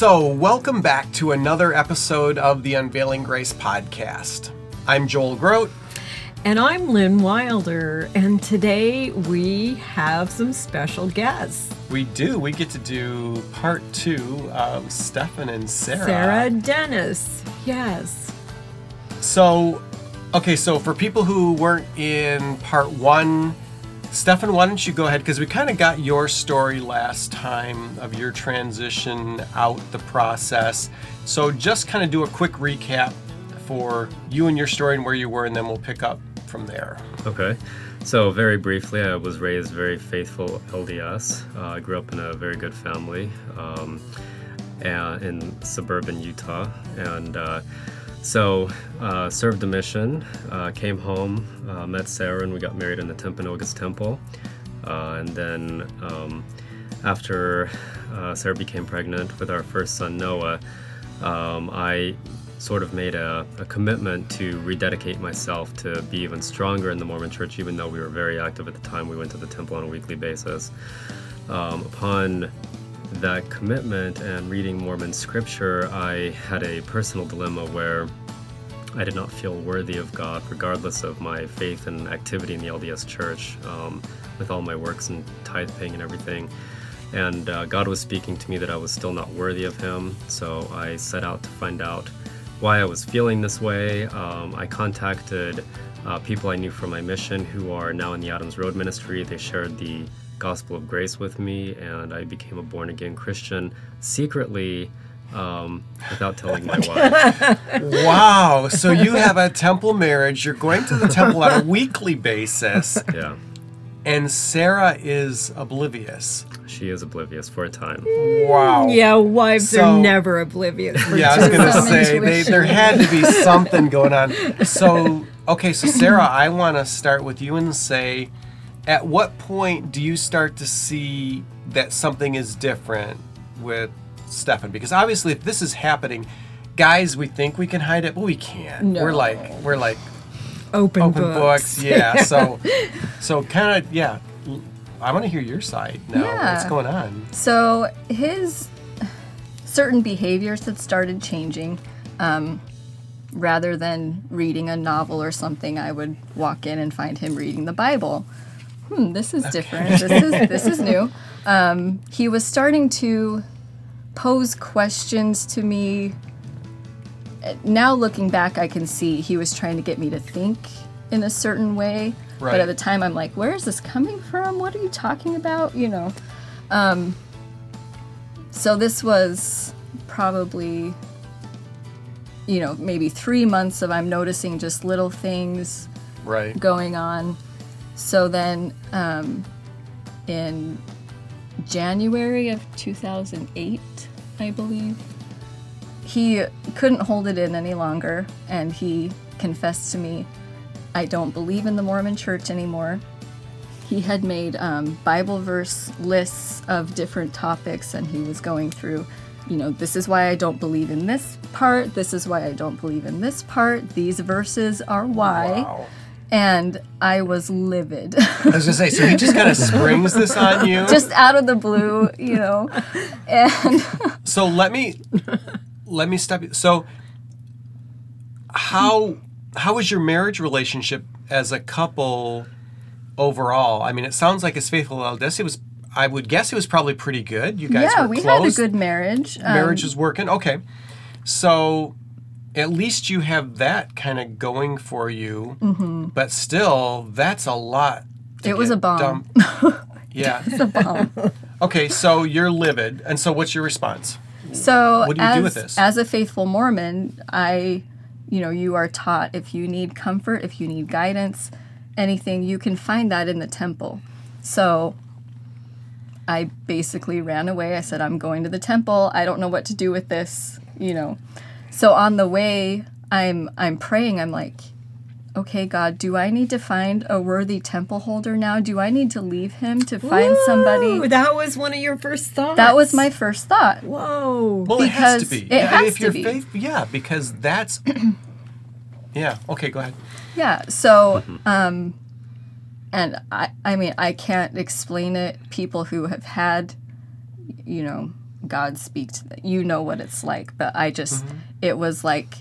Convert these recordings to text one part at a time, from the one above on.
So, welcome back to another episode of the Unveiling Grace podcast. I'm Joel Groat. And I'm Lynn Wilder, and today we have some special guests. We do. We get to do part two of Stefan and Sarah. Sarah Dennis, yes. So, okay, so for people who weren't in part one, Stefan, why don't you go ahead? Because we kind of got your story last time of your transition out the process. So, just kind of do a quick recap for you and your story and where you were, and then we'll pick up from there. Okay. So, very briefly, I was raised very faithful LDS. Uh, I grew up in a very good family um, and in suburban Utah. And uh, so, uh, served a mission, uh, came home, uh, met Sarah, and we got married in the Timpanogos Temple. Uh, and then, um, after uh, Sarah became pregnant with our first son, Noah, um, I sort of made a, a, commitment to rededicate myself to be even stronger in the Mormon church, even though we were very active at the time. We went to the temple on a weekly basis. Um, upon that commitment and reading Mormon scripture, I had a personal dilemma where I did not feel worthy of God, regardless of my faith and activity in the LDS church, um, with all my works and tithe paying and everything. And uh, God was speaking to me that I was still not worthy of Him, so I set out to find out why I was feeling this way. Um, I contacted uh, people I knew from my mission who are now in the Adams Road Ministry. They shared the gospel of grace with me, and I became a born again Christian secretly um, without telling my wife. wow. So you have a temple marriage. You're going to the temple on a weekly basis. Yeah. And Sarah is oblivious. She is oblivious for a time. Wow. Yeah, wives so, are never oblivious. yeah, I was going to say they, there had to be something going on. So, okay, so Sarah, I want to start with you and say, at what point do you start to see that something is different with Stefan? Because obviously, if this is happening, guys, we think we can hide it, but we can't. No. We're like, we're like open, open books. books. Yeah. so, so kind of, yeah. I want to hear your side now. Yeah. What's going on? So his certain behaviors had started changing. Um, rather than reading a novel or something, I would walk in and find him reading the Bible hmm, this is different. this is this is new. Um, he was starting to pose questions to me. Now looking back, I can see he was trying to get me to think in a certain way. Right. But at the time, I'm like, where is this coming from? What are you talking about? You know. Um, so this was probably, you know, maybe three months of I'm noticing just little things right. going on. So then um, in January of 2008, I believe, he couldn't hold it in any longer and he confessed to me, I don't believe in the Mormon church anymore. He had made um, Bible verse lists of different topics and he was going through, you know, this is why I don't believe in this part, this is why I don't believe in this part, these verses are why. Wow and I was livid. I was gonna say, so he just kind of springs this on you, just out of the blue, you know. And so let me let me stop you. So how how was your marriage relationship as a couple overall? I mean, it sounds like as faithful LDS, it was. I would guess it was probably pretty good. You guys yeah, we close. had a good marriage. Marriage um, is working. Okay, so at least you have that kind of going for you. Mm-hmm. But still, that's a lot. It was a bomb. yeah. it's a bomb. okay, so you're livid. And so what's your response? So what do you as, do with this? As a faithful Mormon, I, you know, you are taught if you need comfort, if you need guidance, anything, you can find that in the temple. So I basically ran away. I said, I'm going to the temple. I don't know what to do with this, you know. So on the way, I'm I'm praying. I'm like, okay, God, do I need to find a worthy temple holder now? Do I need to leave him to find Ooh, somebody? That was one of your first thoughts. That was my first thought. Whoa. Well, it has to be. it has if to you're be. faith, yeah, because that's. yeah. Okay. Go ahead. Yeah. So, um, and I, I mean, I can't explain it. People who have had, you know, God speak to them, you know what it's like. But I just, it was like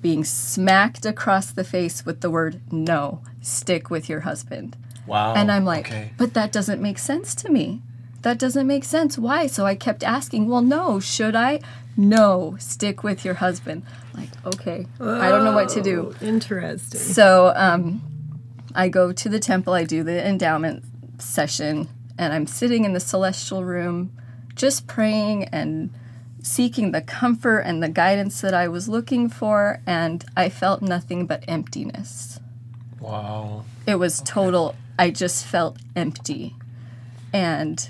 being smacked across the face with the word no, stick with your husband. Wow. And I'm like, okay. but that doesn't make sense to me. That doesn't make sense. Why? So I kept asking, well, no, should I? No, stick with your husband. Like, okay, I don't know what to do. Oh, Interesting. So um, I go to the temple, I do the endowment session, and I'm sitting in the celestial room just praying and seeking the comfort and the guidance that I was looking for, and I felt nothing but emptiness. Wow. It was total, I just felt empty. And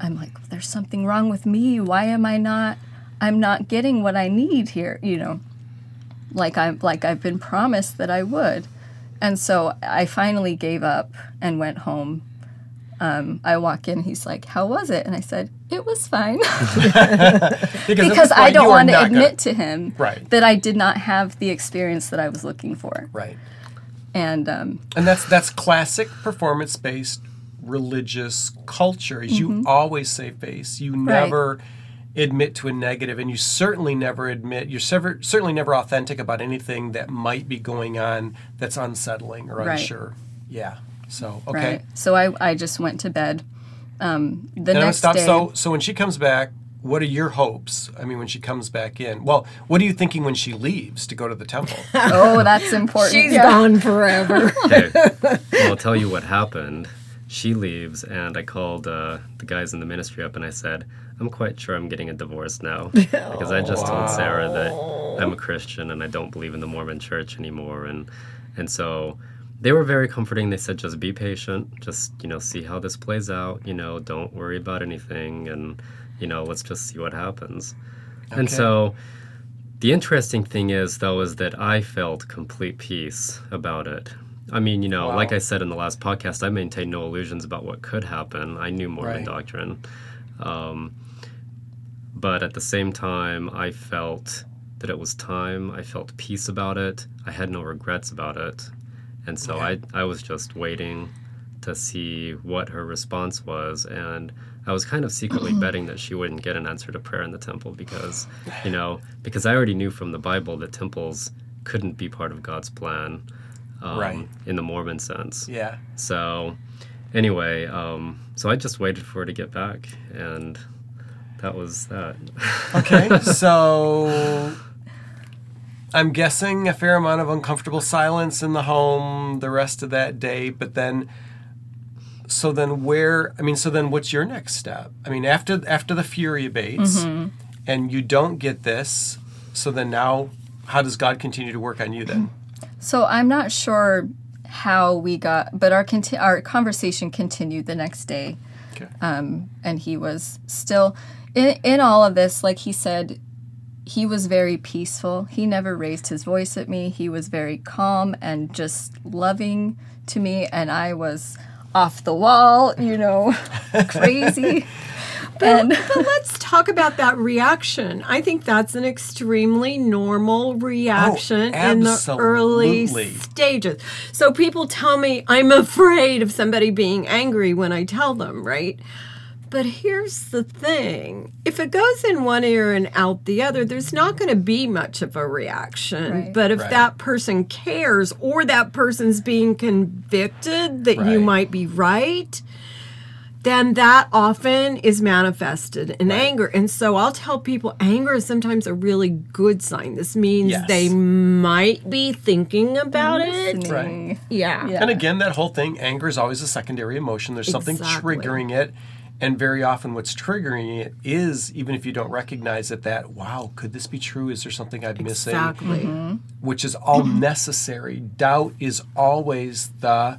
I'm like, there's something wrong with me. Why am I not? I'm not getting what I need here, you know, like I'm like I've been promised that I would. And so I finally gave up and went home. Um, I walk in, he's like, "How was it?" And I said, "It was fine," Because, because I don't want to admit gonna- to him Right. that I did not have the experience that I was looking for. Right. And um, And that's that's classic performance based religious culture. Is Mm-hmm. you always save face. You never admit to a negative, and you certainly never admit. You're sever, certainly never authentic about anything that might be going on that's unsettling or Right. unsure. Yeah. So okay. right, so I I just went to bed. Um, the And next stop. day, So so when she comes back. What are your hopes? I mean, when she comes back in, well, what are you thinking when she leaves to go to the temple? oh, that's important. She's yeah. gone forever. Okay. well, I'll tell you what happened. She leaves, and I called uh, the guys in the ministry up and I said, I'm quite sure I'm getting a divorce now. Because I just told Sarah that I'm a Christian and I don't believe in the Mormon church anymore. And, and so they were very comforting. They said, just be patient. Just, you know, see how this plays out. You know, don't worry about anything. And, you know, let's just see what happens. And so the interesting thing is, though, is that I felt complete peace about it. I mean, you know, Wow. like I said in the last podcast, I maintained no illusions about what could happen. I knew Mormon Right. doctrine. Um, but at the same time, I felt that it was time. I felt peace about it. I had no regrets about it. And so I, I was just waiting to see what her response was. And I was kind of secretly betting that she wouldn't get an answer to prayer in the temple because, you know, because I already knew from the Bible that temples couldn't be part of God's plan um, Right. in the Mormon sense. yeah. So, anyway, um, so I just waited for her to get back, and that was that. Okay, so I'm guessing a fair amount of uncomfortable silence in the home the rest of that day, but then so then where I mean so then what's your next step? I mean after after the fury abates mm-hmm. and you don't get this, so then now how does God continue to work on you then? So I'm not sure how we got, but our conti- our conversation continued the next day, Okay. Um, and he was still in in all of this. Like he said, he was very peaceful. He never raised his voice at me. He was very calm and just loving to me, and I was off the wall, you know, crazy. and but let's talk about that reaction. I think that's an extremely normal reaction oh, in the early stages. So people tell me I'm afraid of somebody being angry when I tell them, right? But here's the thing if it goes in one ear and out the other, there's not going to be much of a reaction. Right. But if Right. that person cares or that person's being convicted that you might be right, then that often is manifested in anger. And so I'll tell people anger is sometimes a really good sign. This means Yes. they might be thinking about it. listening. Yeah. Yeah. And again, that whole thing, anger is always a secondary emotion. There's something Exactly. triggering it. And very often, what's triggering it is, even if you don't recognize it, that, wow, could this be true? Is there something I'm missing? Exactly. Mm-hmm. Which is all necessary. Doubt is always the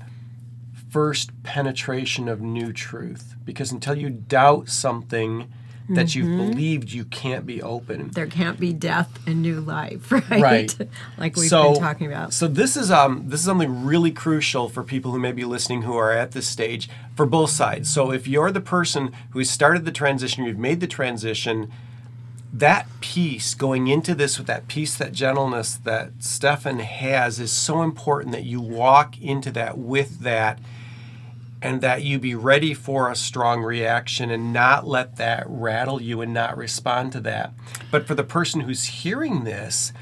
first penetration of new truth because until you doubt something that you've believed, you can't be open. There can't be death and new life, right? Right. like we've so, been talking about. So this is um this is something really crucial for people who may be listening who are at this stage for both sides. So if you're the person who started the transition, you've made the transition, that peace going into this with that peace, that gentleness that Stefan has is so important that you walk into that with that and that you be ready for a strong reaction and not let that rattle you and not respond to that. But for the person who's hearing this,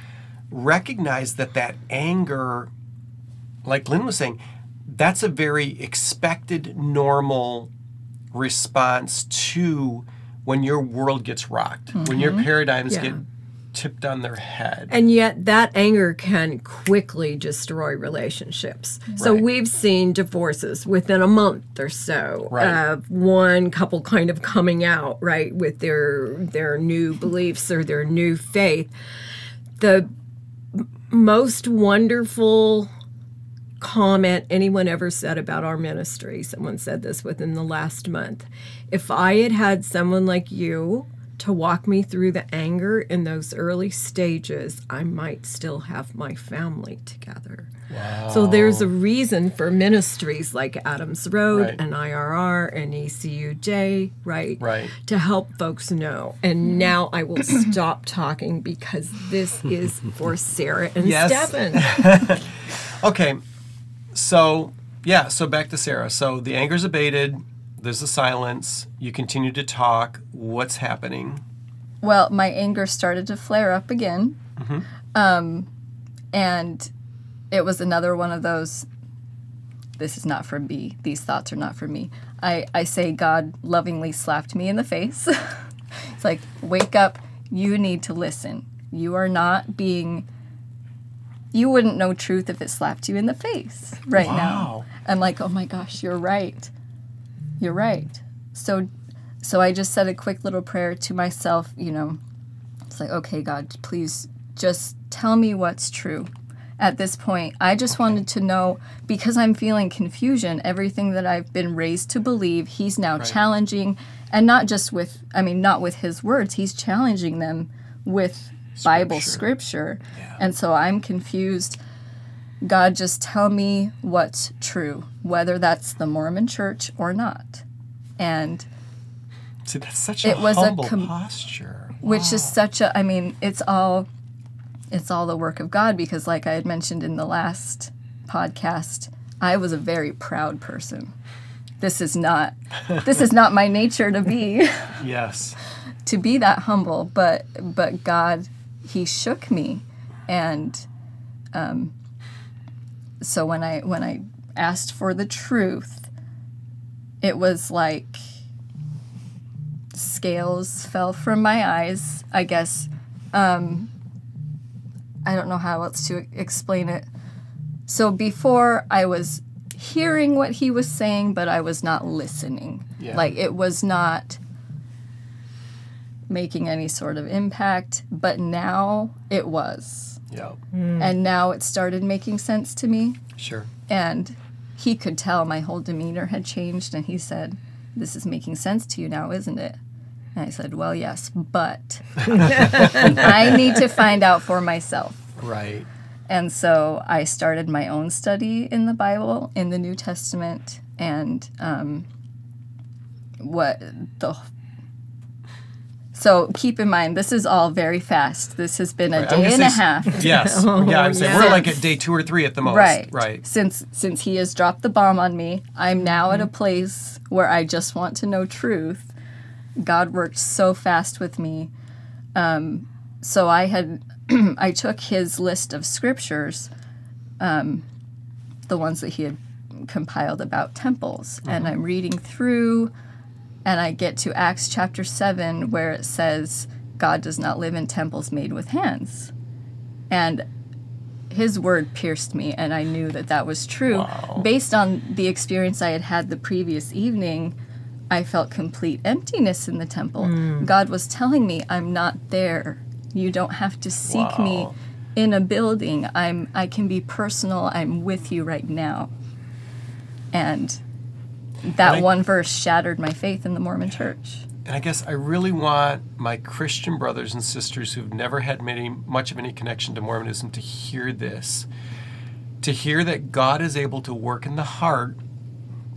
recognize that that anger, like Lynn was saying, that's a very expected, normal response to when your world gets rocked, when your mm-hmm. paradigms Yeah. get tipped on their head. And yet, that anger can quickly destroy relationships. So, we've seen divorces within a month or so Right. of one couple kind of coming out, right, with their their new beliefs or their new faith. The most wonderful comment anyone ever said about our ministry, someone said this within the last month. If I had had someone like you to walk me through the anger in those early stages, I might still have my family together. Wow. So there's a reason for ministries like Adams Road Right. and IRR and ECUJ, right? Right. To help folks know. And hmm. now I will stop talking because this is for Sarah and Yes. Stefan. Okay, so yeah, so back to Sarah. So the anger's abated. There's a silence. You continue to talk. What's happening? Well, my anger started to flare up again. Um, and it was another one of those this is not for me. These thoughts are not for me. I, I say God lovingly slapped me in the face. it's like, wake up. You need to listen. You are not being. You wouldn't know truth if it slapped you in the face right Wow. now. I'm like, oh my gosh, you're right. You're right. So so I just said a quick little prayer to myself, you know. It's like, okay, God, please just tell me what's true. At this point, I just wanted to know because I'm feeling confusion, everything that I've been raised to believe, he's now challenging and not just with I mean not with his words, he's challenging them with Bible scripture. And so I'm confused. God, just tell me what's true, whether that's the Mormon church or not. And See, that's such a It was a humble com- posture. which is such a i mean it's all it's all the work of god because like i had mentioned in the last podcast i was a very proud person this is not this is not my nature to be Yes. to be that humble but but god he shook me and um so when i when i asked for the truth it was like scales fell from my eyes i guess. Um i don't know how else to explain it. So before i was hearing what he was saying but i was not listening. Yeah. like it was not making any sort of impact but now it was Yep. and now it started making sense to me Sure. and he could tell my whole demeanor had changed and he said this is making sense to you now isn't it and i said well yes but i need to find out for myself Right. and so i started my own study in the bible in the new testament and um, what the so keep in mind this is all very fast this has been a Right, day and a half Yes. Oh, yeah, I'm saying yeah. we're like at day two or three at the most. Right. Right. Since since he has dropped the bomb on me, I'm now at a place where I just want to know truth. God worked so fast with me. Um, so I had I took his list of scriptures, um, the ones that he had compiled about temples, and I'm reading through and I get to Acts chapter 7 where it says God does not live in temples made with hands. And his word pierced me and I knew that that was true. Wow. Based on the experience I had had the previous evening, I felt complete emptiness in the temple. Hmm. God was telling me I'm not there. You don't have to seek me in a building. I'm I can be personal. I'm with you right now. And that I- one verse shattered my faith in the Mormon church. And I guess I really want my Christian brothers and sisters who've never had many much of any connection to Mormonism to hear this. To hear that God is able to work in the heart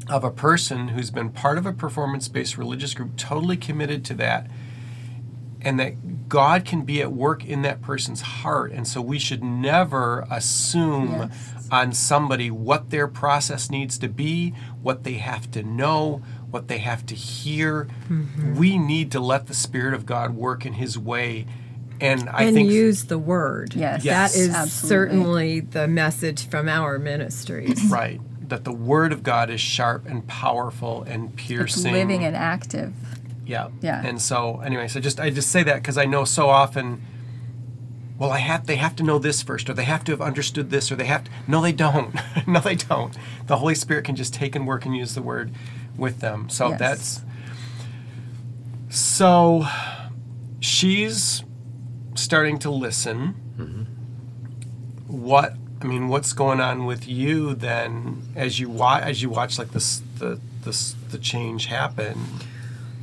of a person who's been part of a performance-based religious group, totally committed to that, and that God can be at work in that person's heart. And so we should never assume Yes. on somebody what their process needs to be, what they have to know, what they have to hear. Mm-hmm. We need to let the Spirit of God work in His way. And I and think use the word. Yes. Yes. That is Absolutely. certainly the message from our ministries. right that the Word of God is sharp and powerful and piercing. It's piercing. living and active. Yeah. Yeah. And so, anyway, so just I just say that because I know so often. Well, I have. They have to know this first, or they have to have understood this, or they have to. No, they don't. no, they don't. The Holy Spirit can just take and work and use the Word with them. So Yes. that's. So, she's starting to listen. Mm-hmm. What I mean, what's going on with you then as you watch as you watch like this the this the change happen?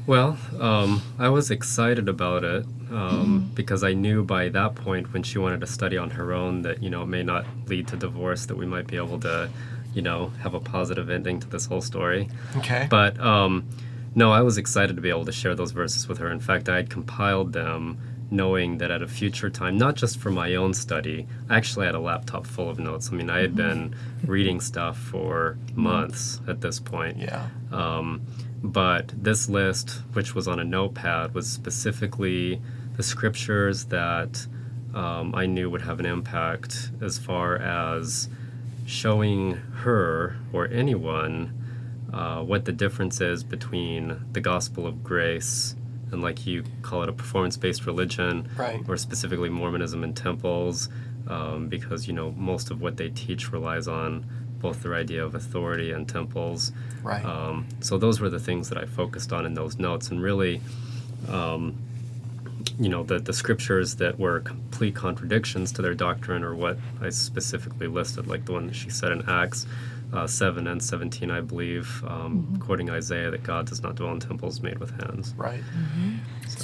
Well, um, I was excited about it um, because I knew by that point when she wanted to study on her own that you know it may not lead to divorce, that we might be able to, you know, have a positive ending to this whole story. Okay. But um, no, I was excited to be able to share those verses with her. In fact, I had compiled them knowing that at a future time, not just for my own study, I actually had a laptop full of notes. I mean, I had been reading stuff for months at this point. yeah. Um, but this list, which was on a notepad, was specifically the scriptures that um, I knew would have an impact as far as showing her or anyone uh, what the difference is between the gospel of grace and, like you call it, a performance based religion, Right. or specifically Mormonism and temples, um, because you know most of what they teach relies on both their idea of authority and temples. Right. Um, so those were the things that I focused on in those notes, and really, um, you know, the the scriptures that were complete contradictions to their doctrine, or what I specifically listed, like the one that she said in Acts. Uh, 7 and 17, I believe, um, quoting Isaiah, that God does not dwell in temples made with hands. Right.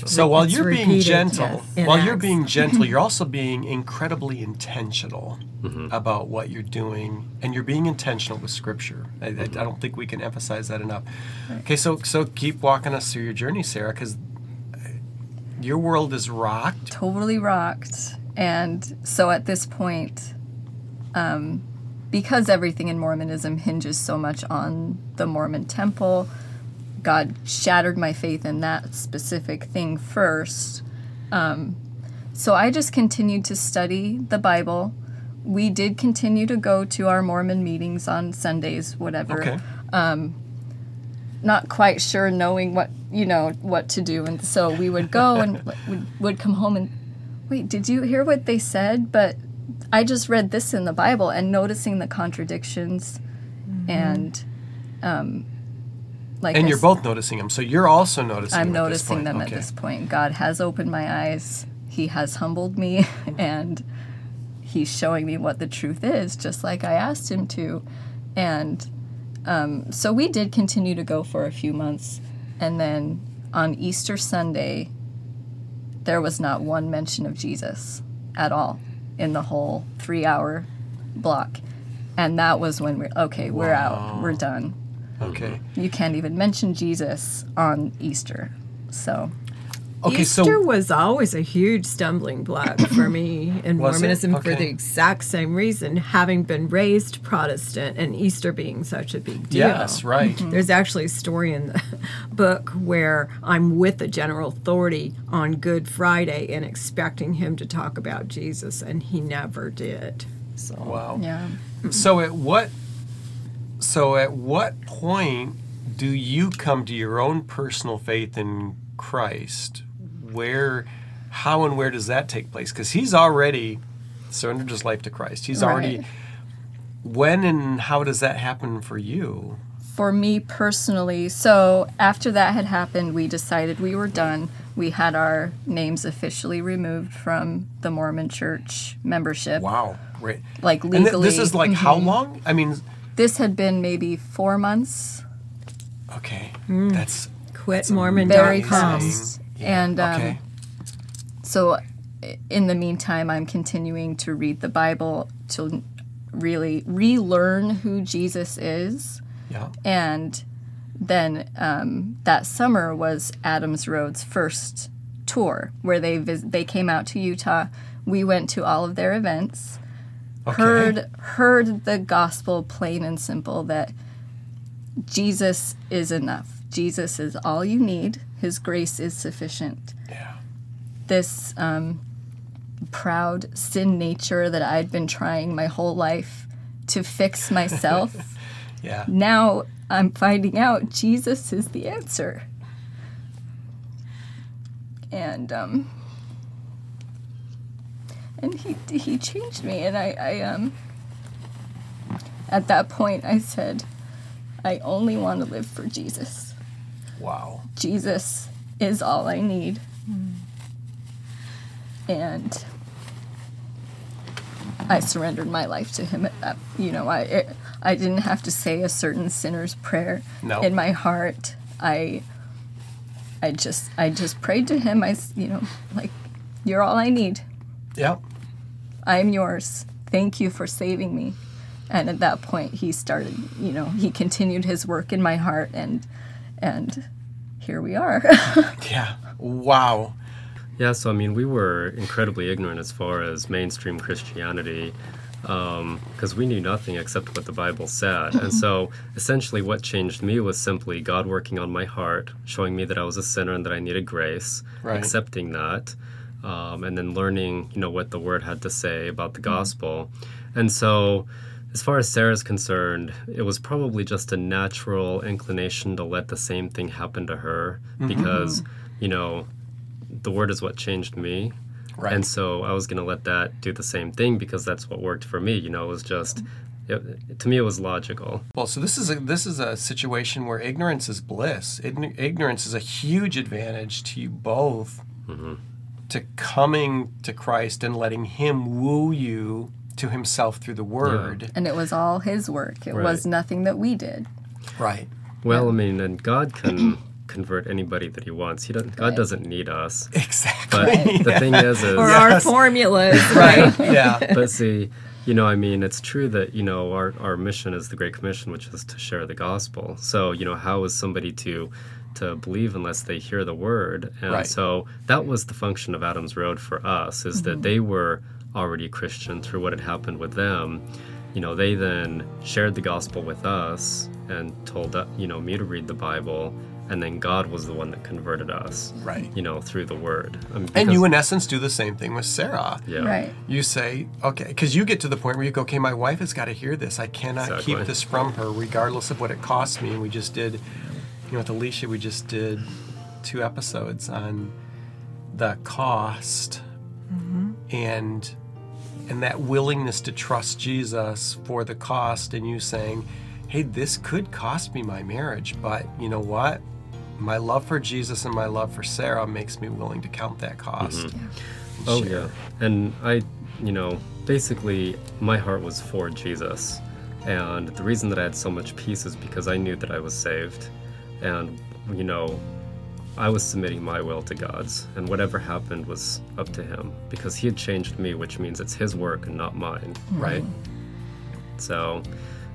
So while you're being gentle, yes, in while you're being gentle, you're also being incredibly intentional Mm-hmm. about what you're doing, and you're being intentional with Scripture. I, I, I don't think we can emphasize that enough. Okay, so so keep walking us through your journey, Sarah, because your world is rocked. totally rocked. And so at this point, um, because everything in Mormonism hinges so much on the Mormon temple, God shattered my faith in that specific thing first. Um, so I just continued to study the Bible. We did continue to go to our Mormon meetings on Sundays, whatever Okay. not quite sure knowing what you know what to do and so we would go and would, would come home and wait did you hear what they said but i just read this in the bible and noticing the contradictions and um like And I you're both noticing them, so you're also noticing. i'm them at this noticing them at this point. God has opened my eyes. He has humbled me and he's showing me what the truth is just like i asked him to. And um, so we did continue to go for a few months. And then on easter sunday there was not one mention of jesus at all in the whole three hour block. And that was when we're okay we're out. We're done. Okay. you can't even mention jesus on easter. So Okay. Easter so was always a huge stumbling block for me in? Mormonism for the exact same reason, having been raised Protestant and Easter being such a big deal. yes, right. Mm-hmm. There's actually a story in the book where I'm with the general authority on Good Friday and expecting him to talk about Jesus, and he never did. So Wow. yeah So at what so at what point do you come to your own personal faith in Christ? Where how and where does that take place? Because he's already surrendered his life to Christ. He's already when and how does that happen for you? for me personally, so after that had happened, we decided we were done. We had our names officially removed from the Mormon Church membership. Wow. Right. Like And th- this is like how Mhm. long? I mean, this had been maybe four months, Okay. That's Quit Mormon. Fast. And um, okay. so, in the meantime, I'm continuing to read the Bible to really relearn who Jesus is. Yeah. And then um, that summer was Adams Road's first tour, where they vis- they came out to Utah. We went to all of their events, Okay. heard heard the gospel plain and simple that Jesus is enough. Jesus is all you need. His grace is sufficient. Yeah. This um, proud sin nature that I'd been trying my whole life to fix myself Yeah. now I'm finding out Jesus is the answer. And um and he he changed me and I, I um at that point I said I only want to live for Jesus. Wow. Jesus is all I need. And I surrendered my life to him at that. You know, I it, I didn't have to say a certain sinner's prayer No. in my heart. I I just I just prayed to him. I you know like you're all I need. Yep. I'm yours. Thank you for saving me. And at that point, he started. You know, he continued his work in my heart, and and here we are. Yeah. Wow. Yeah, so I mean, we were incredibly ignorant as far as mainstream Christianity because we knew nothing except what the Bible said. and so essentially, what changed me was simply God working on my heart, showing me that I was a sinner and that I needed grace, Right. accepting that, um, and then learning, you know, what the Word had to say about the gospel. And so, as far as Sarah's concerned, it was probably just a natural inclination to let the same thing happen to her mm-hmm. because, you know, the word is what changed me. Right. And so I was going to let that do the same thing because that's what worked for me. You know, it was just, it, to me, it was logical. Well, so this is a this is a situation where ignorance is bliss. Ign- ignorance is a huge advantage to you both mm-hmm. to coming to Christ and letting Him woo you to Himself through the Word. and it was all his work. It was nothing that we did. Right. Well, I mean, and God can convert anybody that He wants. He doesn't. God doesn't need us. Exactly. But the thing is, is Or our Yes. formulas. right. Yeah. but see, you know, I mean, it's true that you know our our mission is the Great Commission, which is to share the gospel. So you know, how is somebody to to believe unless they hear the word? And Right. so that was the function of Adams Road for us, is that mm-hmm. they were already Christian through what had happened with them. You know, they then shared the gospel with us and told uh, you know me to read the Bible, and then God was the one that converted us. Right. You know, through the word. I mean, And you, in essence, do the same thing with Sarah. yeah. Right. You say, okay, because you get to the point where you go, okay, my wife has got to hear this. I cannot Exactly. keep this from her, regardless of what it costs me. And we just did, you know, with Alicia, we just did two episodes on the cost and and that willingness to trust Jesus for the cost, and you saying, hey, this could cost me my marriage, but you know what? My love for Jesus and my love for Sarah makes me willing to count that cost. Mm-hmm. and Oh share. yeah, and I, you know, basically my heart was for Jesus, and the reason that I had so much peace is because I knew that I was saved, and you know, I was submitting my will to God's, and whatever happened was up to Him because He had changed me, which means it's His work and not mine, right? So.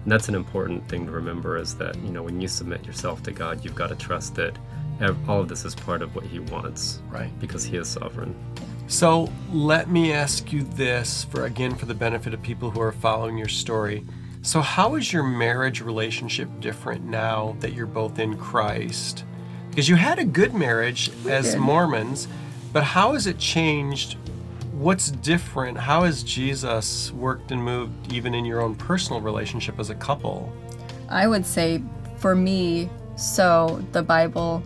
And that's an important thing to remember is that, you know, when you submit yourself to God, you've got to trust that all of this is part of what He wants Right. because He is sovereign. So let me ask you this for again for the benefit of people who are following your story. So how is your marriage relationship different now that you're both in Christ? Because you had a good marriage as did. Mormons, but how has it changed? What's different? How has Jesus worked and moved even in your own personal relationship as a couple? I would say for me, so the Bible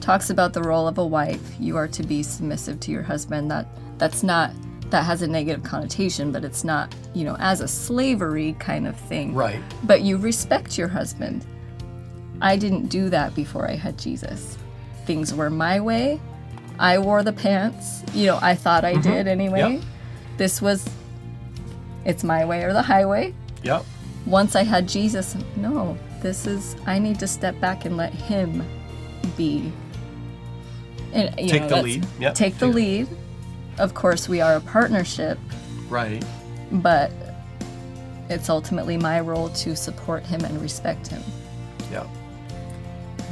talks about the role of a wife. You are to be submissive to your husband. That that's not that has a negative connotation, but it's not, you know, as a slavery kind of thing. Right. But you respect your husband. I didn't do that before I had Jesus. Things were my way. I wore the pants. You know, I thought I mm-hmm. did anyway. Yep. This was it's my way or the highway Yep. once I had Jesus, no, this is, I need to step back and let Him be. And, you Take know, the lead. Yep. Take the lead. Of course, we are a partnership, Right. but it's ultimately my role to support Him and respect Him. Yeah.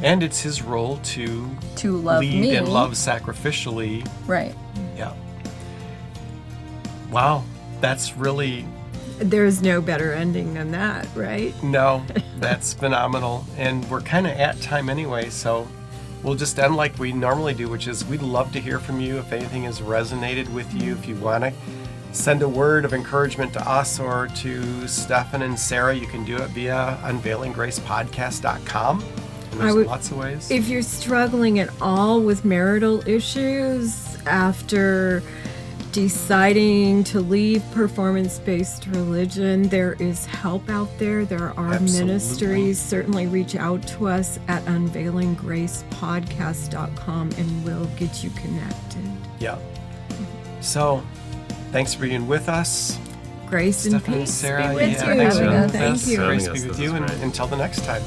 And it's his role to To love lead me. and love sacrificially. Right. Yeah. Wow. That's really There's no better ending than that, right? no, that's phenomenal. And we're kind of at time anyway, so we'll just end like we normally do, which is we'd love to hear from you if anything has resonated with you. If you want to send a word of encouragement to us or to Stefan and Sarah, you can do it via unveilinggracepodcast.com. And I there's would- lots of ways. If you're struggling at all with marital issues after deciding to leave performance based religion, there is help out there. There are Absolutely. ministries. Certainly reach out to us at unveilinggracepodcast.com and we'll get you connected. yeah. So, thanks for being with us. Grace and and peace Sarah, be with yeah, you. thanks for having being us. Thank you. Having Grace us, be this with you, and until the next time.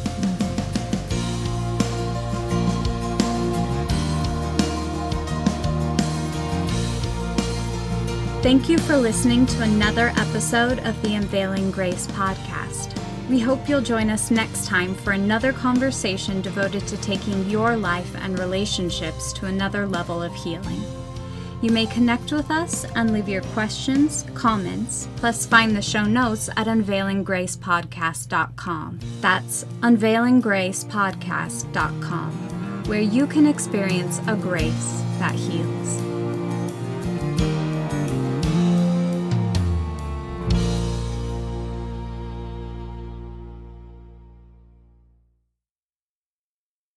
Thank you for listening to another episode of the Unveiling Grace podcast. We hope you'll join us next time for another conversation devoted to taking your life and relationships to another level of healing. You may connect with us and leave your questions, comments, plus find the show notes at unveilinggracepodcast.com. That's unveilinggracepodcast.com, where you can experience a grace that heals.